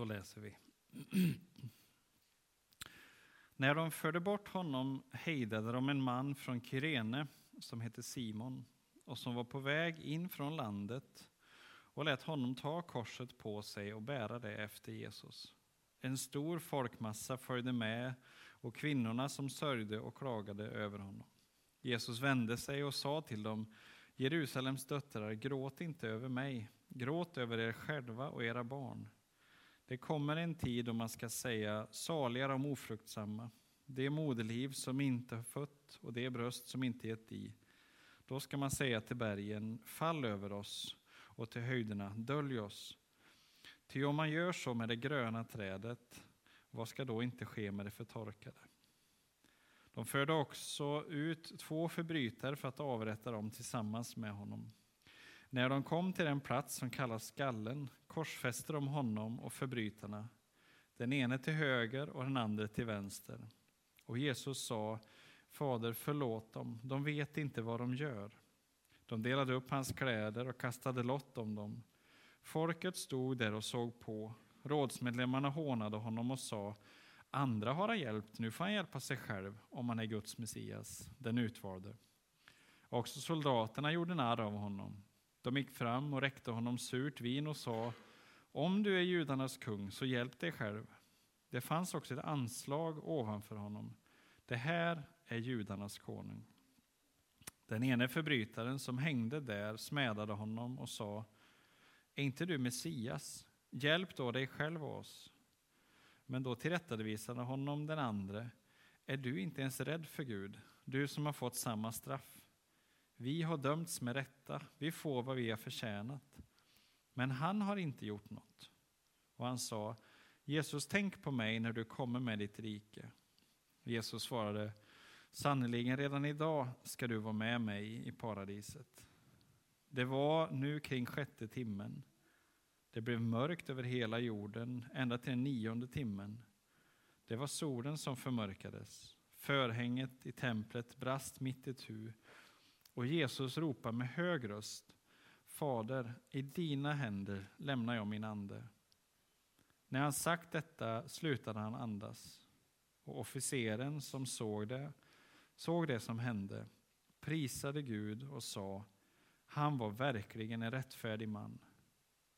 Då läser vi. När de förde bort honom hejdade de en man från Kyrene som hette Simon och som var på väg in från landet och lät honom ta korset på sig och bära det efter Jesus. En stor folkmassa följde med och kvinnorna som sörjde och klagade över honom. Jesus vände sig och sa till dem, Jerusalems döttrar, gråt inte över mig, gråt över er själva och era barn. Det kommer en tid då man ska säga, saliga de ofruktsamma, det moderliv som inte har fött och det bröst som inte gett i. Då ska man säga till bergen, fall över oss, och till höjderna, dölj oss. Ty om man gör så med det gröna trädet, vad ska då inte ske med det förtorkade? De förde också ut två förbrytare för att avrätta dem tillsammans med honom. När de kom till den plats som kallas skallen korsfäste de honom och förbrytarna, den ene till höger och den andra till vänster. Och Jesus sa, Fader förlåt dem, de vet inte vad de gör. De delade upp hans kläder och kastade lott om dem. Folket stod där och såg på. Rådsmedlemmarna hånade honom och sa, andra har han hjälpt, nu får han hjälpa sig själv om han är Guds Messias, den utvalde. Också soldaterna gjorde narr av honom. De gick fram och räckte honom surt vin och sa, om du är judarnas kung, så hjälp dig själv. Det fanns också ett anslag ovanför honom. Det här är judarnas konung. Den ene förbrytaren som hängde där smädade honom och sa, är inte du Messias? Hjälp då dig själv och oss. Men då tillrättavisade honom den andre, är du inte ens rädd för Gud, du som har fått samma straff? Vi har dömts med rätta, vi får vad vi har förtjänat. Men han har inte gjort något. Och han sa, Jesus, tänk på mig när du kommer med ditt rike. Jesus svarade, sannerligen redan idag ska du vara med mig i paradiset. Det var nu kring sjätte timmen. Det blev mörkt över hela jorden ända till den nionde timmen. Det var solen som förmörkades. Förhänget i templet brast mitt i tu och Jesus ropar med hög röst Fader, i dina händer lämnar jag min ande. När han sagt detta slutade han andas och officeren som såg det, såg det som hände prisade Gud och sa han var verkligen en rättfärdig man.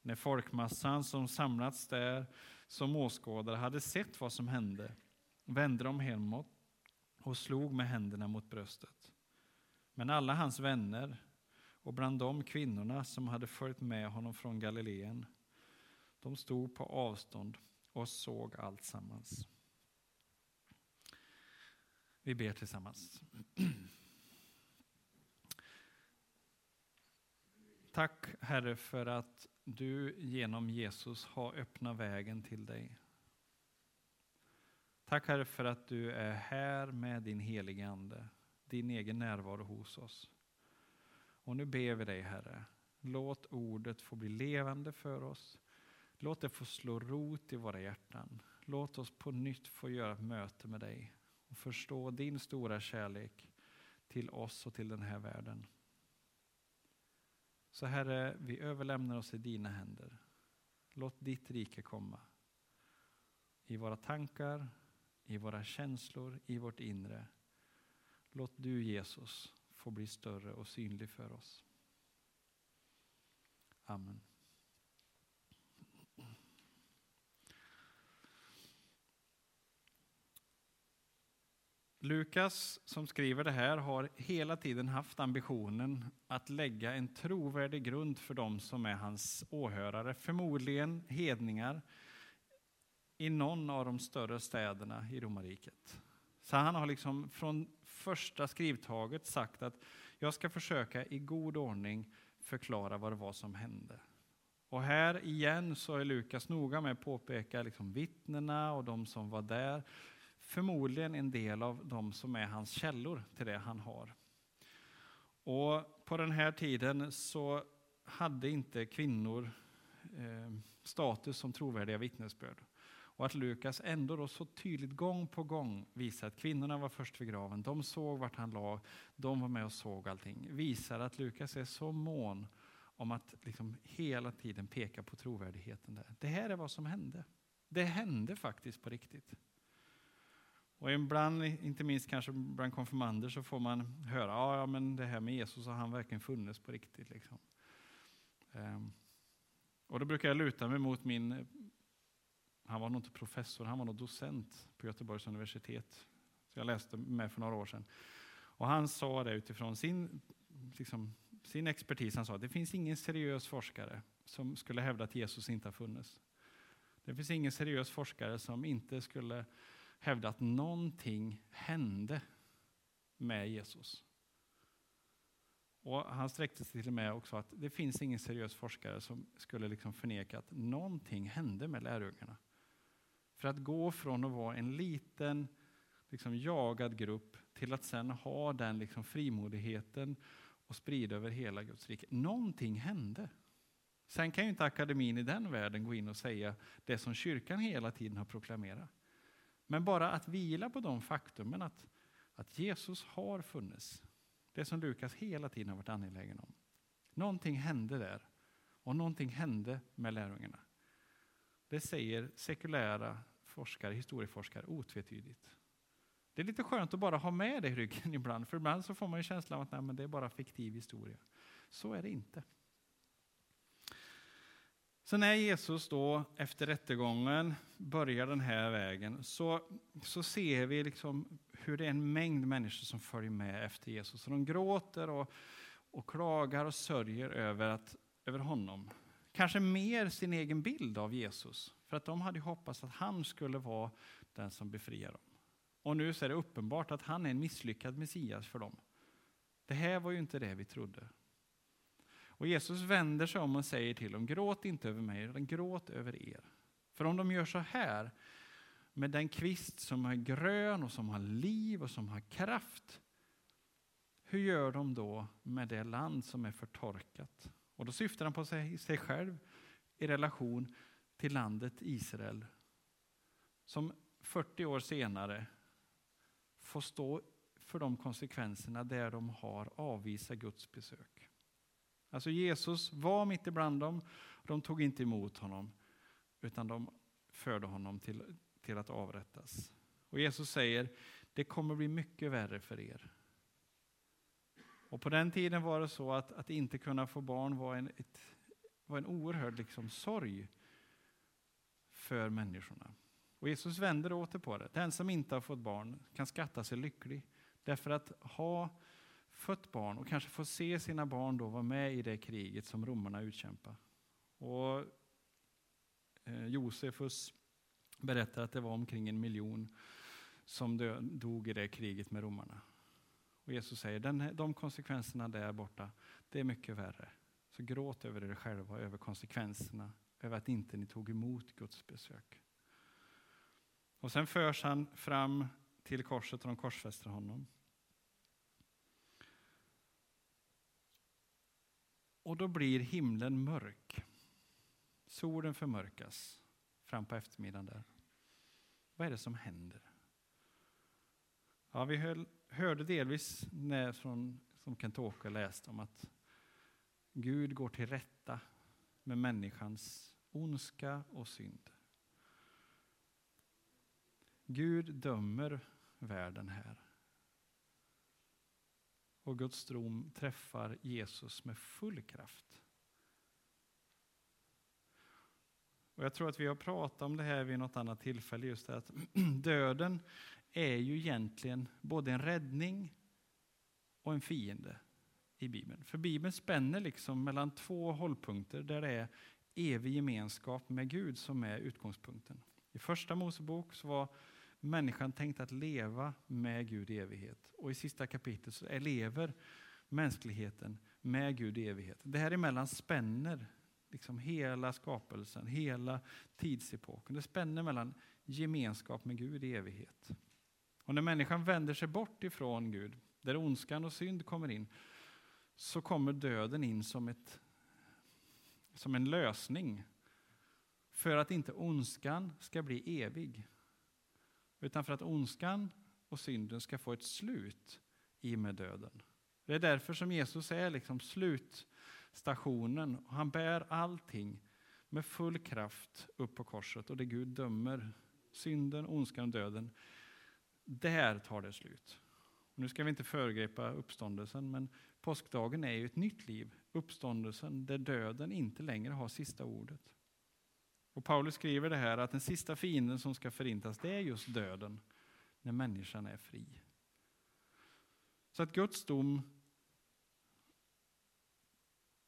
När folkmassan som samlats där som åskådare hade sett vad som hände vände de hemåt och slog med händerna mot bröstet. Men alla hans vänner och bland de kvinnorna som hade följt med honom från Galileen, de stod på avstånd och såg allt sammans. Vi ber tillsammans. Tack Herre för att du genom Jesus har öppnat vägen till dig. Tack Herre för att du är här med din heliga Ande, din egen närvaro hos oss. Och nu ber vi dig Herre, låt ordet få bli levande för oss. Låt det få slå rot i våra hjärtan. Låt oss på nytt få göra ett möte med dig och förstå din stora kärlek till oss och till den här världen. Så Herre, vi överlämnar oss i dina händer. Låt ditt rike komma. I våra tankar, i våra känslor, i vårt inre. Låt du Jesus få bli större och synlig för oss. Amen. Lukas som skriver det här har hela tiden haft ambitionen att lägga en trovärdig grund för dem som är hans åhörare, förmodligen hedningar i någon av de större städerna i romarriket. Så han har liksom från första skrivtaget sagt att jag ska försöka i god ordning förklara vad det var som hände. Och här igen så är Lukas noga med att påpeka liksom vittnena och de som var där förmodligen en del av de som är hans källor till det han har. Och på den här tiden så hade inte kvinnor eh, status som trovärdiga vittnesbörd. Och att Lukas ändå då så tydligt gång på gång visar att kvinnorna var först vid graven, de såg vart han la, de var med och såg allting, visar att Lukas är så mån om att liksom hela tiden peka på trovärdigheten där. Det här är vad som hände. Det hände faktiskt på riktigt. Och ibland, inte minst kanske bland konfirmander, så får man höra ja, men det här med Jesus, har han verkligen funnits på riktigt? Liksom. Um, och då brukar jag luta mig mot min, han var nog inte professor, han var nog docent på Göteborgs universitet. Så jag läste med för några år sedan. Och han sa det utifrån sin, liksom, sin expertis, han sa att det finns ingen seriös forskare som skulle hävda att Jesus inte har funnits. Det finns ingen seriös forskare som inte skulle hävda att någonting hände med Jesus. Och Han sträckte sig till och med också att det finns ingen seriös forskare som skulle liksom förneka att någonting hände med lärjungarna. För att gå från att vara en liten liksom jagad grupp till att sen ha den liksom frimodigheten och sprida över hela Guds rike. Någonting hände. Sen kan ju inte akademin i den världen gå in och säga det som kyrkan hela tiden har proklamerat. Men bara att vila på de faktumen att, att Jesus har funnits. Det som Lukas hela tiden har varit angelägen om. Någonting hände där och någonting hände med lärjungarna. Det säger sekulära forskare, historieforskare otvetydigt. Det är lite skönt att bara ha med det i ryggen ibland, för ibland så får man ju känslan av att nej, men det är bara fiktiv historia. Så är det inte. Så när Jesus då efter rättegången börjar den här vägen så, så ser vi liksom hur det är en mängd människor som följer med efter Jesus. Så de gråter och, och klagar och sörjer över, att, över honom. Kanske mer sin egen bild av Jesus. För att de hade hoppats att han skulle vara den som befriar dem. Och nu så är det uppenbart att han är en misslyckad Messias för dem. Det här var ju inte det vi trodde. Och Jesus vänder sig om och säger till dem, gråt inte över mig, utan gråt över er. För om de gör så här med den kvist som är grön och som har liv och som har kraft, hur gör de då med det land som är förtorkat? Och då syftar han på sig, sig själv i relation till landet Israel, som 40 år senare får stå för de konsekvenserna där de har avvisat Guds besök. Alltså Jesus var mitt ibland dem, de tog inte emot honom, utan de förde honom till, till att avrättas. Och Jesus säger, det kommer bli mycket värre för er. Och på den tiden var det så att, att inte kunna få barn var en, ett, var en oerhörd liksom, sorg för människorna. Och Jesus vänder åter på det. Den som inte har fått barn kan skatta sig lycklig. Därför att ha fött barn och kanske få se sina barn då vara med i det kriget som romarna utkämpar. Och eh, Josefus berättar att det var omkring en miljon som dog i det kriget med romarna. Och Jesus säger den, de konsekvenserna där borta, det är mycket värre. Så gråt över er själva, över konsekvenserna, över att inte ni tog emot Guds besök. Och sen förs han fram till korset och de korsfäster honom. Och då blir himlen mörk. Solen förmörkas fram på eftermiddagen där. Vad är det som händer? Ja, vi höll, hörde delvis när, från, som Kent-Åke läste om att Gud går till rätta med människans ondska och synd. Gud dömer världen här. Och Guds dom träffar Jesus med full kraft. Och Jag tror att vi har pratat om det här vid något annat tillfälle, just det att döden är ju egentligen både en räddning och en fiende i Bibeln. För Bibeln spänner liksom mellan två hållpunkter där det är evig gemenskap med Gud som är utgångspunkten. I första Mosebok så var människan tänkt att leva med Gud i evighet. Och i sista kapitlet så lever mänskligheten med Gud i evighet. Det här emellan spänner liksom hela skapelsen, hela tidsepoken. Det spänner mellan gemenskap med Gud i evighet. Och när människan vänder sig bort ifrån Gud, där ondskan och synd kommer in, så kommer döden in som, ett, som en lösning för att inte ondskan ska bli evig. Utan för att ondskan och synden ska få ett slut i och med döden. Det är därför som Jesus är liksom slutstationen. Han bär allting med full kraft upp på korset och det Gud dömer synden, ondskan och döden. Där tar det slut. Nu ska vi inte föregripa uppståndelsen, men påskdagen är ju ett nytt liv, uppståndelsen, där döden inte längre har sista ordet. Och Paulus skriver det här att den sista fienden som ska förintas, det är just döden, när människan är fri. Så att Guds dom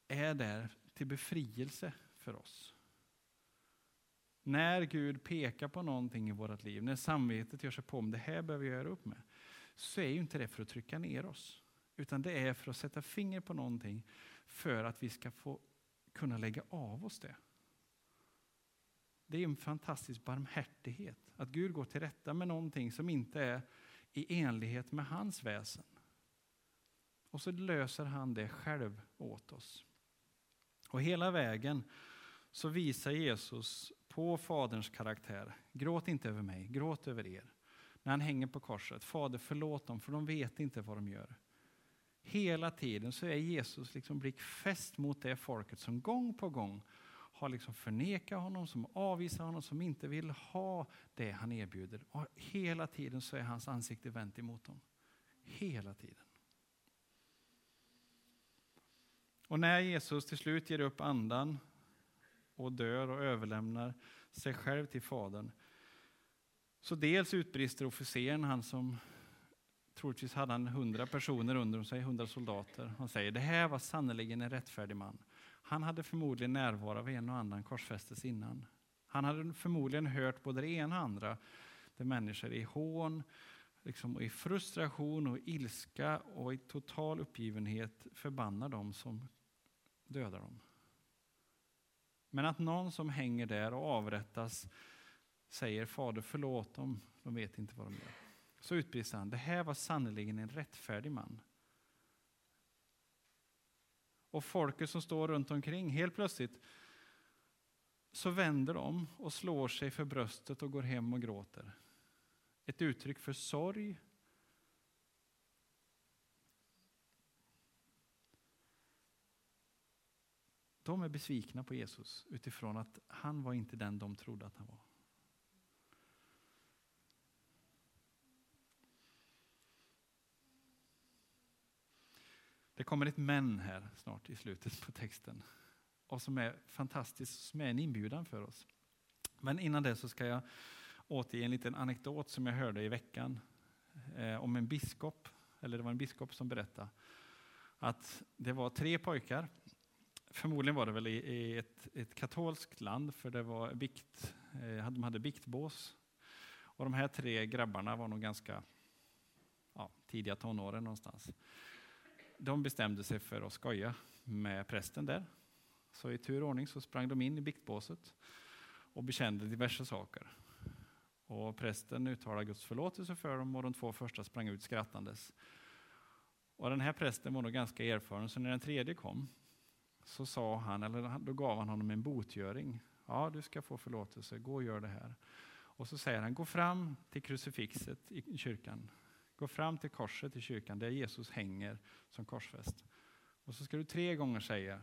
är där till befrielse för oss. När Gud pekar på någonting i vårt liv, när samvetet gör sig på om det här behöver jag göra upp med, så är ju inte det för att trycka ner oss. Utan det är för att sätta finger på någonting för att vi ska få kunna lägga av oss det. Det är en fantastisk barmhärtighet att Gud går till rätta med någonting som inte är i enlighet med hans väsen. Och så löser han det själv åt oss. Och hela vägen så visar Jesus på Faderns karaktär. Gråt inte över mig, gråt över er. När han hänger på korset. Fader förlåt dem för de vet inte vad de gör. Hela tiden så är Jesus liksom blickfäst mot det folket som gång på gång har liksom förnekat honom, som avvisar honom, som inte vill ha det han erbjuder. Och hela tiden så är hans ansikte vänt emot dem. Hela tiden. Och när Jesus till slut ger upp andan och dör och överlämnar sig själv till Fadern. Så dels utbrister officeren, han som troligtvis hade han hundra personer under sig, hundra soldater. Han säger, det här var sannerligen en rättfärdig man. Han hade förmodligen närvaro av en och annan korsfästes innan. Han hade förmodligen hört både det ena och andra, där människor i hån, liksom i frustration och ilska och i total uppgivenhet förbannar dem som dödar dem. Men att någon som hänger där och avrättas säger Fader förlåt dem, de vet inte vad de gör. Så utbrister han, det här var sannerligen en rättfärdig man. Och folket som står runt omkring, helt plötsligt så vänder de och slår sig för bröstet och går hem och gråter. Ett uttryck för sorg De är besvikna på Jesus utifrån att han var inte den de trodde att han var. Det kommer ett men här snart i slutet på texten. Och som är fantastiskt, som är en inbjudan för oss. Men innan det så ska jag återge en liten anekdot som jag hörde i veckan. Eh, om en biskop, eller det var en biskop som berättade. Att det var tre pojkar förmodligen var det väl i, i ett, ett, katolskt land, för det var bikt, eh, de hade biktbås. Och de här tre grabbarna var nog ganska ja, tidiga tonåren någonstans. De bestämde sig för att skoja med prästen där. Så i tur och ordning så sprang de in i biktbåset och bekände diverse saker. Och prästen uttalade Guds förlåtelse för dem och de två första sprang ut skrattandes. Och den här prästen var nog ganska erfaren, så när den tredje kom så sa han, eller då gav han honom en botgöring. Ja, du ska få förlåtelse, gå och gör det här. Och så säger han, gå fram till krucifixet i kyrkan. Gå fram till korset i kyrkan där Jesus hänger som korsfäst. Och så ska du tre gånger säga,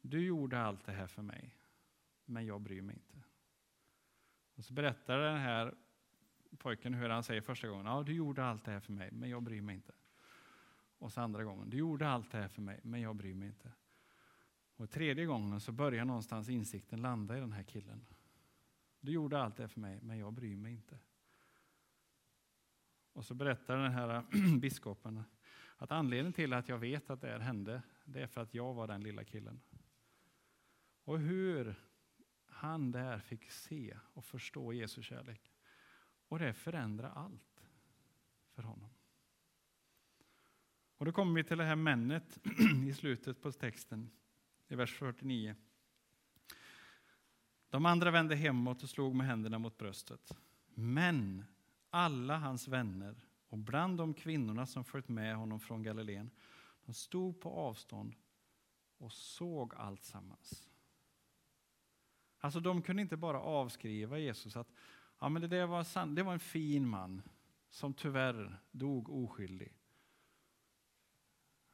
du gjorde allt det här för mig, men jag bryr mig inte. Och så berättar den här pojken hur han säger första gången, ja du gjorde allt det här för mig, men jag bryr mig inte. Och så andra gången, du gjorde allt det här för mig, men jag bryr mig inte. Och tredje gången så börjar någonstans insikten landa i den här killen. Du gjorde allt det här för mig, men jag bryr mig inte. Och så berättar den här biskopen att anledningen till att jag vet att det här hände, det är för att jag var den lilla killen. Och hur han där fick se och förstå Jesu kärlek. Och det förändrar allt för honom. Och då kommer vi till det här männet i slutet på texten i vers 49. De andra vände hemåt och slog med händerna mot bröstet. Men alla hans vänner och bland de kvinnorna som följt med honom från Galileen, de stod på avstånd och såg allt sammans. Alltså de kunde inte bara avskriva Jesus att ja, men det, där var, san- det var en fin man som tyvärr dog oskyldig.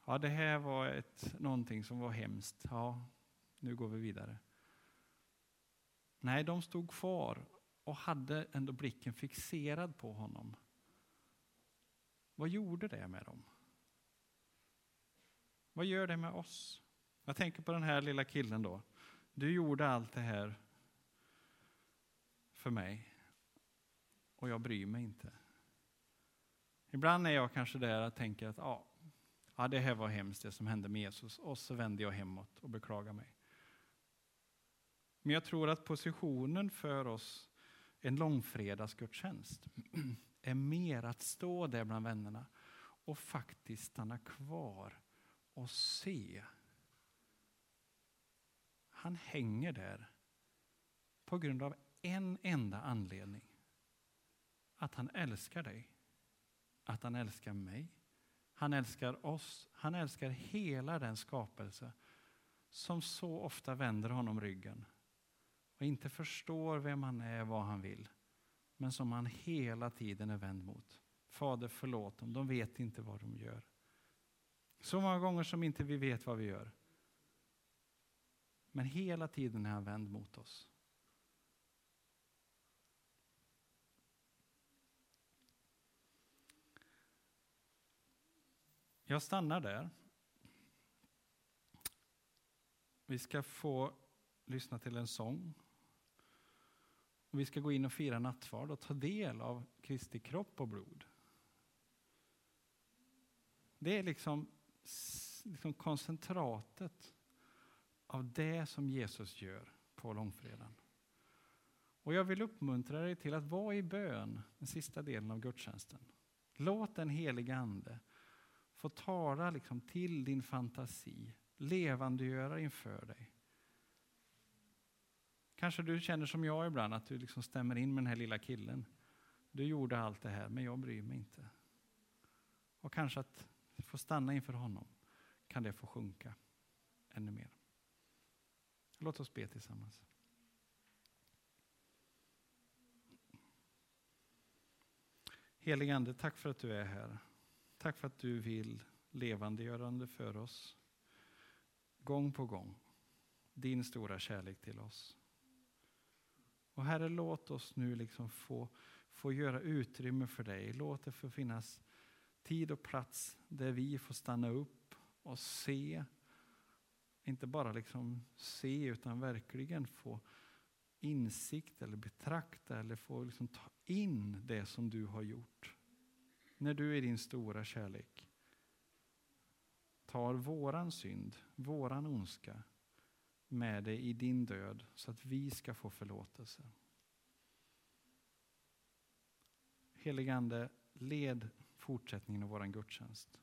Ja, det här var ett, någonting som var hemskt. Ja, nu går vi vidare. Nej, de stod kvar och hade ändå blicken fixerad på honom. Vad gjorde det med dem? Vad gör det med oss? Jag tänker på den här lilla killen då. Du gjorde allt det här för mig och jag bryr mig inte. Ibland är jag kanske där och tänker att ja, ja, det här var hemskt det som hände med Jesus och så vänder jag hemåt och beklagar mig. Men jag tror att positionen för oss en långfredagsgudstjänst är mer att stå där bland vännerna och faktiskt stanna kvar och se. Han hänger där på grund av en enda anledning. Att han älskar dig. Att han älskar mig. Han älskar oss. Han älskar hela den skapelse som så ofta vänder honom ryggen och inte förstår vem han är, vad han vill, men som han hela tiden är vänd mot. Fader, förlåt dem, de vet inte vad de gör. Så många gånger som inte vi vet vad vi gör. Men hela tiden är han vänd mot oss. Jag stannar där. Vi ska få lyssna till en sång och Vi ska gå in och fira nattvard och ta del av Kristi kropp och blod. Det är liksom, liksom koncentratet av det som Jesus gör på långfredagen. Och jag vill uppmuntra dig till att vara i bön den sista delen av gudstjänsten. Låt den helige Ande få tala liksom till din fantasi, levandegöra inför dig. Kanske du känner som jag ibland, att du liksom stämmer in med den här lilla killen. Du gjorde allt det här, men jag bryr mig inte. Och kanske att få stanna inför honom kan det få sjunka ännu mer. Låt oss be tillsammans. Helige Ande, tack för att du är här. Tack för att du vill levandegörande för oss. Gång på gång. Din stora kärlek till oss. Och Herre, låt oss nu liksom få, få göra utrymme för dig. Låt det få finnas tid och plats där vi får stanna upp och se. Inte bara liksom se, utan verkligen få insikt eller betrakta eller få liksom ta in det som du har gjort. När du i din stora kärlek tar våran synd, våran ondska med dig i din död så att vi ska få förlåtelse. Heligande, led fortsättningen av vår gudstjänst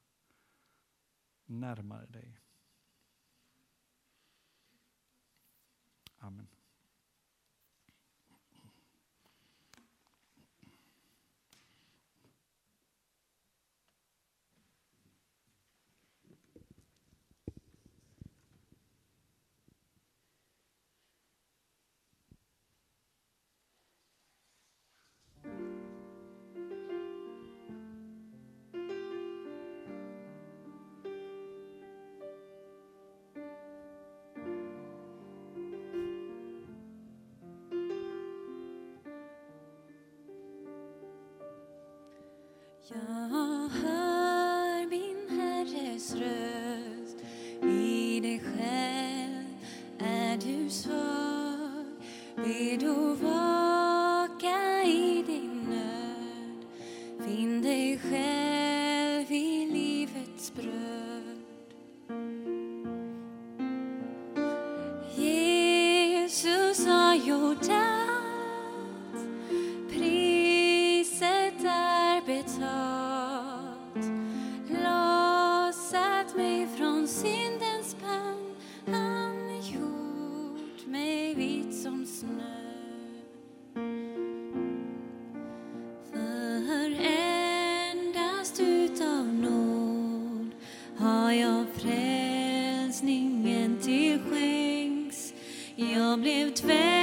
närmare dig. Amen. Jag hör min Herres röst. I dig själv är du svag. Ber då var blev tvätt